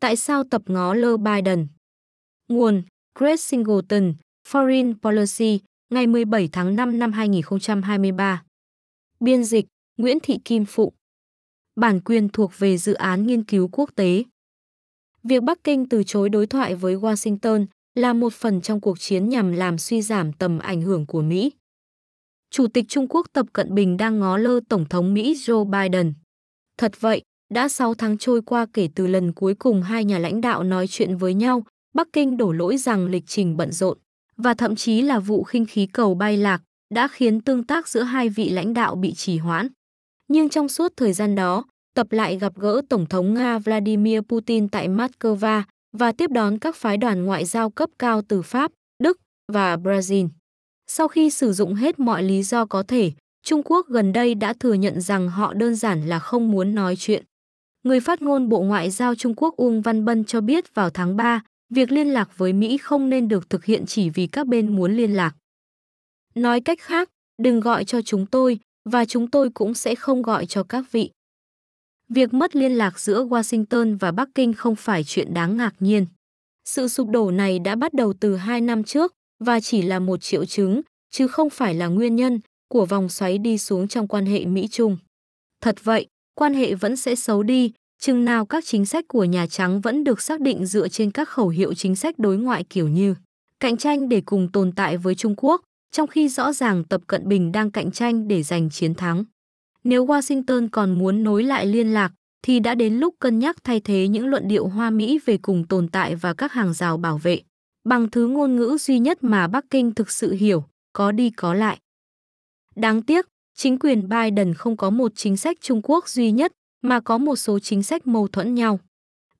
Tại sao tập ngó lơ Biden? Nguồn Greg Singleton, Foreign Policy, ngày 17 tháng 5 năm 2023. Biên dịch Nguyễn Thị Kim Phụ. Bản quyền thuộc về dự án nghiên cứu quốc tế. Việc Bắc Kinh từ chối đối thoại với Washington là một phần trong cuộc chiến nhằm làm suy giảm tầm ảnh hưởng của Mỹ. Chủ tịch Trung Quốc Tập Cận Bình đang ngó lơ Tổng thống Mỹ Joe Biden. Thật vậy, đã 6 tháng trôi qua kể từ lần cuối cùng hai nhà lãnh đạo nói chuyện với nhau, Bắc Kinh đổ lỗi rằng lịch trình bận rộn và thậm chí là vụ khinh khí cầu bay lạc đã khiến tương tác giữa hai vị lãnh đạo bị trì hoãn. Nhưng trong suốt thời gian đó, Tập lại gặp gỡ Tổng thống Nga Vladimir Putin tại Moscow và tiếp đón các phái đoàn ngoại giao cấp cao từ Pháp, Đức và Brazil. Sau khi sử dụng hết mọi lý do có thể, Trung Quốc gần đây đã thừa nhận rằng họ đơn giản là không muốn nói chuyện. Người phát ngôn Bộ Ngoại giao Trung Quốc Uông Văn Bân cho biết vào tháng 3, việc liên lạc với Mỹ không nên được thực hiện chỉ vì các bên muốn liên lạc. Nói cách khác, đừng gọi cho chúng tôi và chúng tôi cũng sẽ không gọi cho các vị. Việc mất liên lạc giữa Washington và Bắc Kinh không phải chuyện đáng ngạc nhiên. Sự sụp đổ này đã bắt đầu từ hai năm trước và chỉ là một triệu chứng, chứ không phải là nguyên nhân của vòng xoáy đi xuống trong quan hệ Mỹ-Trung. Thật vậy, quan hệ vẫn sẽ xấu đi, chừng nào các chính sách của Nhà Trắng vẫn được xác định dựa trên các khẩu hiệu chính sách đối ngoại kiểu như cạnh tranh để cùng tồn tại với Trung Quốc, trong khi rõ ràng Tập Cận Bình đang cạnh tranh để giành chiến thắng. Nếu Washington còn muốn nối lại liên lạc, thì đã đến lúc cân nhắc thay thế những luận điệu Hoa Mỹ về cùng tồn tại và các hàng rào bảo vệ, bằng thứ ngôn ngữ duy nhất mà Bắc Kinh thực sự hiểu, có đi có lại. Đáng tiếc, chính quyền Biden không có một chính sách Trung Quốc duy nhất, mà có một số chính sách mâu thuẫn nhau.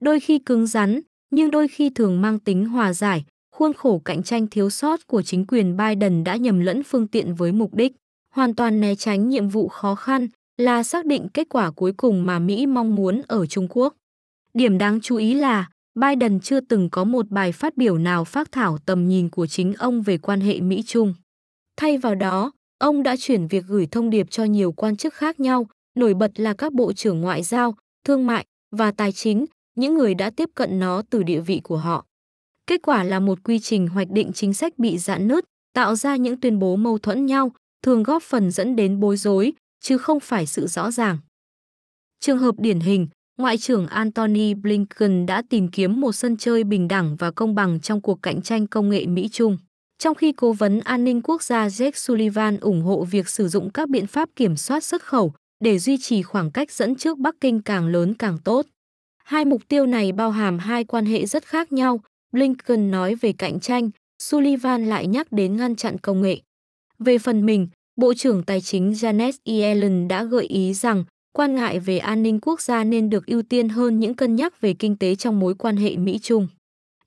Đôi khi cứng rắn, nhưng đôi khi thường mang tính hòa giải, khuôn khổ cạnh tranh thiếu sót của chính quyền Biden đã nhầm lẫn phương tiện với mục đích, hoàn toàn né tránh nhiệm vụ khó khăn là xác định kết quả cuối cùng mà Mỹ mong muốn ở Trung Quốc. Điểm đáng chú ý là Biden chưa từng có một bài phát biểu nào phát thảo tầm nhìn của chính ông về quan hệ Mỹ-Trung. Thay vào đó, ông đã chuyển việc gửi thông điệp cho nhiều quan chức khác nhau, nổi bật là các bộ trưởng ngoại giao, thương mại và tài chính, những người đã tiếp cận nó từ địa vị của họ. Kết quả là một quy trình hoạch định chính sách bị giãn nứt, tạo ra những tuyên bố mâu thuẫn nhau, thường góp phần dẫn đến bối rối, chứ không phải sự rõ ràng. Trường hợp điển hình, Ngoại trưởng Antony Blinken đã tìm kiếm một sân chơi bình đẳng và công bằng trong cuộc cạnh tranh công nghệ Mỹ-Trung. Trong khi Cố vấn An ninh Quốc gia Jake Sullivan ủng hộ việc sử dụng các biện pháp kiểm soát xuất khẩu để duy trì khoảng cách dẫn trước Bắc Kinh càng lớn càng tốt. Hai mục tiêu này bao hàm hai quan hệ rất khác nhau, Blinken nói về cạnh tranh, Sullivan lại nhắc đến ngăn chặn công nghệ. Về phần mình, Bộ trưởng Tài chính Janet Yellen đã gợi ý rằng quan ngại về an ninh quốc gia nên được ưu tiên hơn những cân nhắc về kinh tế trong mối quan hệ Mỹ-Trung.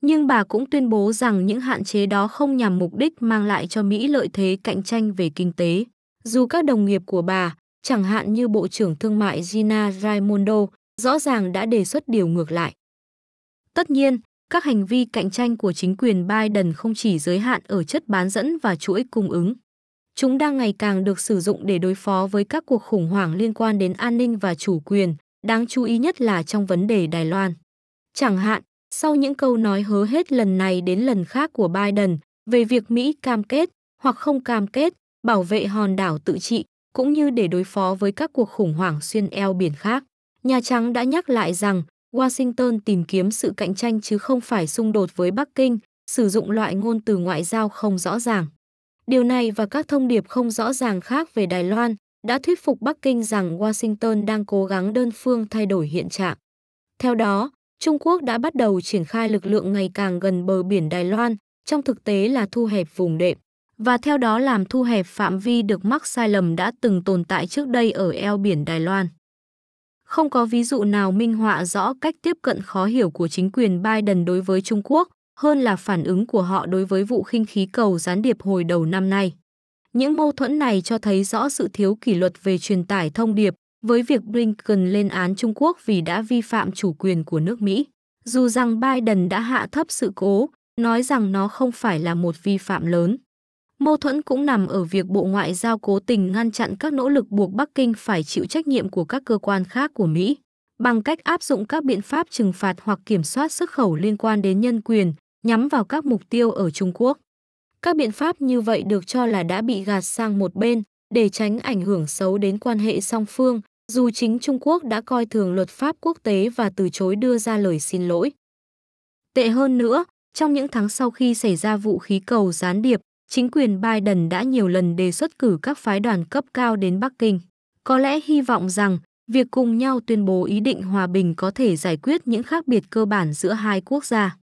Nhưng bà cũng tuyên bố rằng những hạn chế đó không nhằm mục đích mang lại cho Mỹ lợi thế cạnh tranh về kinh tế. Dù các đồng nghiệp của bà, chẳng hạn như Bộ trưởng Thương mại Gina Raimondo, rõ ràng đã đề xuất điều ngược lại. Tất nhiên, các hành vi cạnh tranh của chính quyền Biden không chỉ giới hạn ở chất bán dẫn và chuỗi cung ứng. Chúng đang ngày càng được sử dụng để đối phó với các cuộc khủng hoảng liên quan đến an ninh và chủ quyền, đáng chú ý nhất là trong vấn đề Đài Loan. Chẳng hạn, sau những câu nói hứa hết lần này đến lần khác của Biden về việc Mỹ cam kết hoặc không cam kết bảo vệ hòn đảo tự trị cũng như để đối phó với các cuộc khủng hoảng xuyên eo biển khác. Nhà Trắng đã nhắc lại rằng Washington tìm kiếm sự cạnh tranh chứ không phải xung đột với Bắc Kinh, sử dụng loại ngôn từ ngoại giao không rõ ràng. Điều này và các thông điệp không rõ ràng khác về Đài Loan đã thuyết phục Bắc Kinh rằng Washington đang cố gắng đơn phương thay đổi hiện trạng. Theo đó, Trung Quốc đã bắt đầu triển khai lực lượng ngày càng gần bờ biển Đài Loan, trong thực tế là thu hẹp vùng đệm, và theo đó làm thu hẹp phạm vi được mắc sai lầm đã từng tồn tại trước đây ở eo biển Đài Loan. Không có ví dụ nào minh họa rõ cách tiếp cận khó hiểu của chính quyền Biden đối với Trung Quốc, hơn là phản ứng của họ đối với vụ khinh khí cầu gián điệp hồi đầu năm nay. Những mâu thuẫn này cho thấy rõ sự thiếu kỷ luật về truyền tải thông điệp với việc Blinken lên án Trung Quốc vì đã vi phạm chủ quyền của nước Mỹ. Dù rằng Biden đã hạ thấp sự cố, nói rằng nó không phải là một vi phạm lớn. Mâu thuẫn cũng nằm ở việc Bộ Ngoại giao cố tình ngăn chặn các nỗ lực buộc Bắc Kinh phải chịu trách nhiệm của các cơ quan khác của Mỹ. bằng cách áp dụng các biện pháp trừng phạt hoặc kiểm soát xuất khẩu liên quan đến nhân quyền, nhắm vào các mục tiêu ở Trung Quốc. Các biện pháp như vậy được cho là đã bị gạt sang một bên để tránh ảnh hưởng xấu đến quan hệ song phương, dù chính Trung Quốc đã coi thường luật pháp quốc tế và từ chối đưa ra lời xin lỗi. Tệ hơn nữa, trong những tháng sau khi xảy ra vụ khí cầu gián điệp, chính quyền Biden đã nhiều lần đề xuất cử các phái đoàn cấp cao đến Bắc Kinh. Có lẽ hy vọng rằng việc cùng nhau tuyên bố ý định hòa bình có thể giải quyết những khác biệt cơ bản giữa hai quốc gia.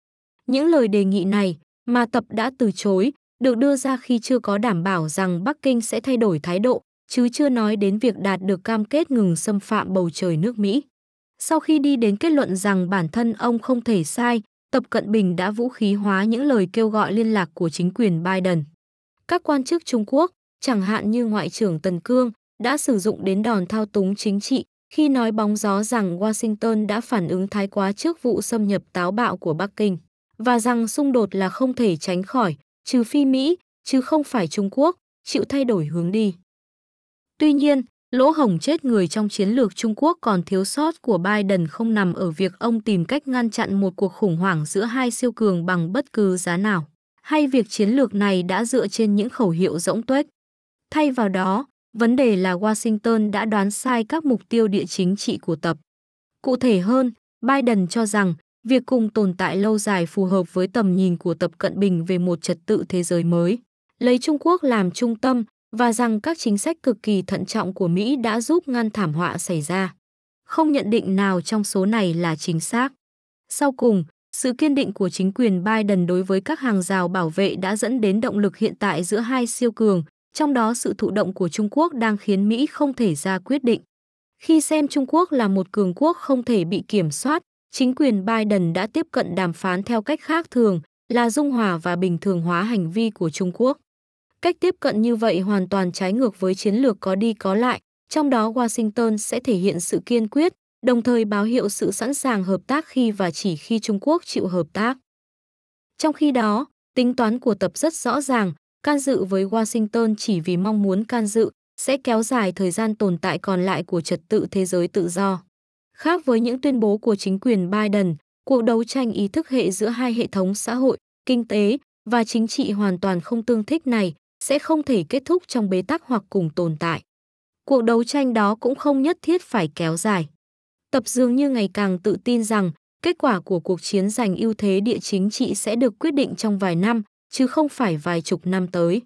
Những lời đề nghị này mà Tập đã từ chối được đưa ra khi chưa có đảm bảo rằng Bắc Kinh sẽ thay đổi thái độ, chứ chưa nói đến việc đạt được cam kết ngừng xâm phạm bầu trời nước Mỹ. Sau khi đi đến kết luận rằng bản thân ông không thể sai, Tập Cận Bình đã vũ khí hóa những lời kêu gọi liên lạc của chính quyền Biden. Các quan chức Trung Quốc, chẳng hạn như Ngoại trưởng Tần Cương, đã sử dụng đến đòn thao túng chính trị khi nói bóng gió rằng Washington đã phản ứng thái quá trước vụ xâm nhập táo bạo của Bắc Kinh và rằng xung đột là không thể tránh khỏi, trừ phi Mỹ, chứ không phải Trung Quốc, chịu thay đổi hướng đi. Tuy nhiên, lỗ hổng chết người trong chiến lược Trung Quốc còn thiếu sót của Biden không nằm ở việc ông tìm cách ngăn chặn một cuộc khủng hoảng giữa hai siêu cường bằng bất cứ giá nào, hay việc chiến lược này đã dựa trên những khẩu hiệu rỗng tuếch. Thay vào đó, vấn đề là Washington đã đoán sai các mục tiêu địa chính trị của tập. Cụ thể hơn, Biden cho rằng việc cùng tồn tại lâu dài phù hợp với tầm nhìn của Tập Cận Bình về một trật tự thế giới mới, lấy Trung Quốc làm trung tâm và rằng các chính sách cực kỳ thận trọng của Mỹ đã giúp ngăn thảm họa xảy ra. Không nhận định nào trong số này là chính xác. Sau cùng, sự kiên định của chính quyền Biden đối với các hàng rào bảo vệ đã dẫn đến động lực hiện tại giữa hai siêu cường, trong đó sự thụ động của Trung Quốc đang khiến Mỹ không thể ra quyết định. Khi xem Trung Quốc là một cường quốc không thể bị kiểm soát, chính quyền Biden đã tiếp cận đàm phán theo cách khác thường, là dung hòa và bình thường hóa hành vi của Trung Quốc. Cách tiếp cận như vậy hoàn toàn trái ngược với chiến lược có đi có lại, trong đó Washington sẽ thể hiện sự kiên quyết, đồng thời báo hiệu sự sẵn sàng hợp tác khi và chỉ khi Trung Quốc chịu hợp tác. Trong khi đó, tính toán của tập rất rõ ràng, can dự với Washington chỉ vì mong muốn can dự sẽ kéo dài thời gian tồn tại còn lại của trật tự thế giới tự do. Khác với những tuyên bố của chính quyền Biden, cuộc đấu tranh ý thức hệ giữa hai hệ thống xã hội, kinh tế và chính trị hoàn toàn không tương thích này sẽ không thể kết thúc trong bế tắc hoặc cùng tồn tại. Cuộc đấu tranh đó cũng không nhất thiết phải kéo dài. Tập dường như ngày càng tự tin rằng kết quả của cuộc chiến giành ưu thế địa chính trị sẽ được quyết định trong vài năm, chứ không phải vài chục năm tới.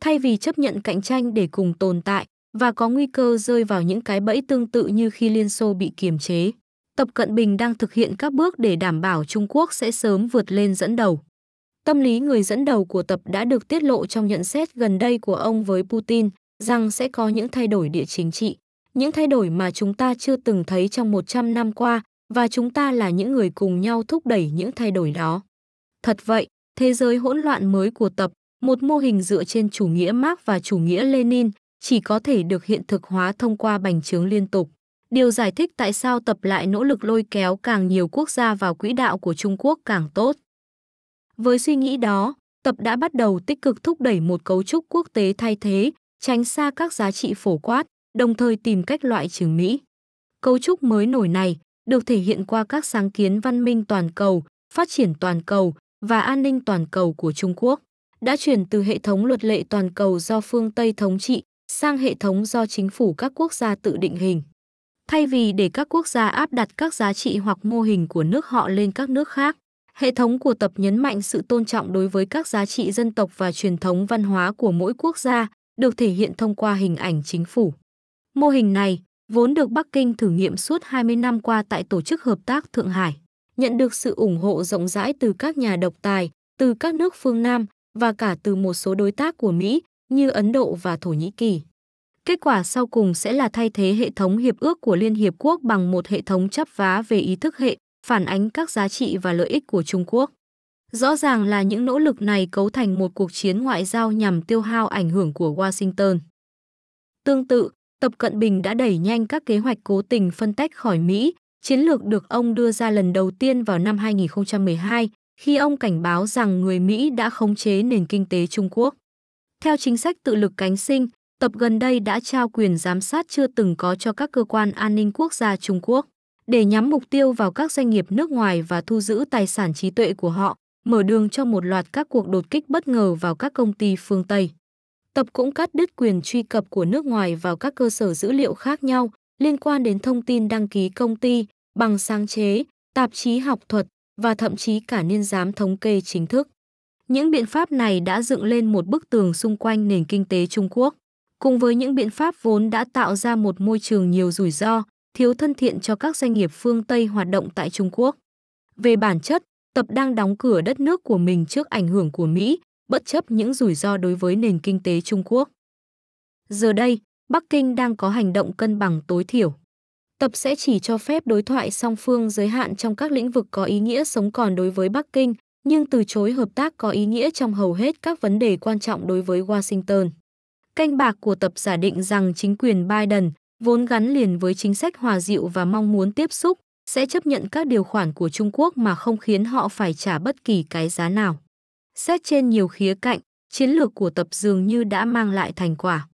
Thay vì chấp nhận cạnh tranh để cùng tồn tại và có nguy cơ rơi vào những cái bẫy tương tự như khi Liên Xô bị kiềm chế, Tập Cận Bình đang thực hiện các bước để đảm bảo Trung Quốc sẽ sớm vượt lên dẫn đầu. Tâm lý người dẫn đầu của tập đã được tiết lộ trong nhận xét gần đây của ông với Putin rằng sẽ có những thay đổi địa chính trị, những thay đổi mà chúng ta chưa từng thấy trong 100 năm qua và chúng ta là những người cùng nhau thúc đẩy những thay đổi đó. Thật vậy, thế giới hỗn loạn mới của tập, một mô hình dựa trên chủ nghĩa Marx và chủ nghĩa Lenin, chỉ có thể được hiện thực hóa thông qua bành trướng liên tục. Điều giải thích tại sao tập lại nỗ lực lôi kéo càng nhiều quốc gia vào quỹ đạo của Trung Quốc càng tốt. Với suy nghĩ đó, tập đã bắt đầu tích cực thúc đẩy một cấu trúc quốc tế thay thế, tránh xa các giá trị phổ quát, đồng thời tìm cách loại trừ Mỹ. Cấu trúc mới nổi này được thể hiện qua các sáng kiến văn minh toàn cầu, phát triển toàn cầu và an ninh toàn cầu của Trung Quốc, đã chuyển từ hệ thống luật lệ toàn cầu do phương Tây thống trị sang hệ thống do chính phủ các quốc gia tự định hình. Thay vì để các quốc gia áp đặt các giá trị hoặc mô hình của nước họ lên các nước khác, Hệ thống của tập nhấn mạnh sự tôn trọng đối với các giá trị dân tộc và truyền thống văn hóa của mỗi quốc gia, được thể hiện thông qua hình ảnh chính phủ. Mô hình này, vốn được Bắc Kinh thử nghiệm suốt 20 năm qua tại Tổ chức Hợp tác Thượng Hải, nhận được sự ủng hộ rộng rãi từ các nhà độc tài, từ các nước phương Nam và cả từ một số đối tác của Mỹ như Ấn Độ và Thổ Nhĩ Kỳ. Kết quả sau cùng sẽ là thay thế hệ thống hiệp ước của Liên Hiệp Quốc bằng một hệ thống chấp vá về ý thức hệ phản ánh các giá trị và lợi ích của Trung Quốc. Rõ ràng là những nỗ lực này cấu thành một cuộc chiến ngoại giao nhằm tiêu hao ảnh hưởng của Washington. Tương tự, Tập Cận Bình đã đẩy nhanh các kế hoạch cố tình phân tách khỏi Mỹ, chiến lược được ông đưa ra lần đầu tiên vào năm 2012 khi ông cảnh báo rằng người Mỹ đã khống chế nền kinh tế Trung Quốc. Theo chính sách tự lực cánh sinh, Tập gần đây đã trao quyền giám sát chưa từng có cho các cơ quan an ninh quốc gia Trung Quốc để nhắm mục tiêu vào các doanh nghiệp nước ngoài và thu giữ tài sản trí tuệ của họ, mở đường cho một loạt các cuộc đột kích bất ngờ vào các công ty phương Tây. Tập cũng cắt đứt quyền truy cập của nước ngoài vào các cơ sở dữ liệu khác nhau liên quan đến thông tin đăng ký công ty, bằng sáng chế, tạp chí học thuật và thậm chí cả niên giám thống kê chính thức. Những biện pháp này đã dựng lên một bức tường xung quanh nền kinh tế Trung Quốc, cùng với những biện pháp vốn đã tạo ra một môi trường nhiều rủi ro, thiếu thân thiện cho các doanh nghiệp phương Tây hoạt động tại Trung Quốc. Về bản chất, tập đang đóng cửa đất nước của mình trước ảnh hưởng của Mỹ, bất chấp những rủi ro đối với nền kinh tế Trung Quốc. Giờ đây, Bắc Kinh đang có hành động cân bằng tối thiểu. Tập sẽ chỉ cho phép đối thoại song phương giới hạn trong các lĩnh vực có ý nghĩa sống còn đối với Bắc Kinh, nhưng từ chối hợp tác có ý nghĩa trong hầu hết các vấn đề quan trọng đối với Washington. Canh bạc của tập giả định rằng chính quyền Biden, vốn gắn liền với chính sách hòa dịu và mong muốn tiếp xúc, sẽ chấp nhận các điều khoản của Trung Quốc mà không khiến họ phải trả bất kỳ cái giá nào. Xét trên nhiều khía cạnh, chiến lược của tập dường như đã mang lại thành quả.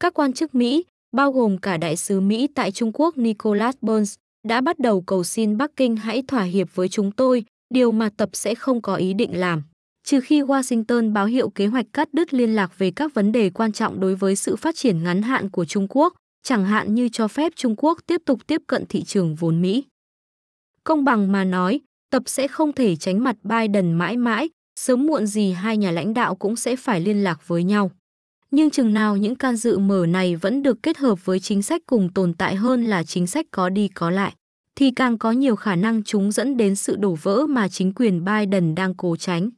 Các quan chức Mỹ, bao gồm cả đại sứ Mỹ tại Trung Quốc Nicholas Burns, đã bắt đầu cầu xin Bắc Kinh hãy thỏa hiệp với chúng tôi, điều mà tập sẽ không có ý định làm. Trừ khi Washington báo hiệu kế hoạch cắt đứt liên lạc về các vấn đề quan trọng đối với sự phát triển ngắn hạn của Trung Quốc, chẳng hạn như cho phép Trung Quốc tiếp tục tiếp cận thị trường vốn Mỹ. Công bằng mà nói, tập sẽ không thể tránh mặt Biden mãi mãi, sớm muộn gì hai nhà lãnh đạo cũng sẽ phải liên lạc với nhau. Nhưng chừng nào những can dự mở này vẫn được kết hợp với chính sách cùng tồn tại hơn là chính sách có đi có lại, thì càng có nhiều khả năng chúng dẫn đến sự đổ vỡ mà chính quyền Biden đang cố tránh.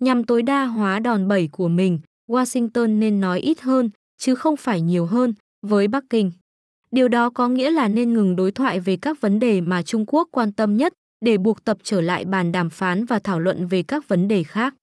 Nhằm tối đa hóa đòn bẩy của mình, Washington nên nói ít hơn, chứ không phải nhiều hơn, với Bắc Kinh. Điều đó có nghĩa là nên ngừng đối thoại về các vấn đề mà Trung Quốc quan tâm nhất để buộc tập trở lại bàn đàm phán và thảo luận về các vấn đề khác.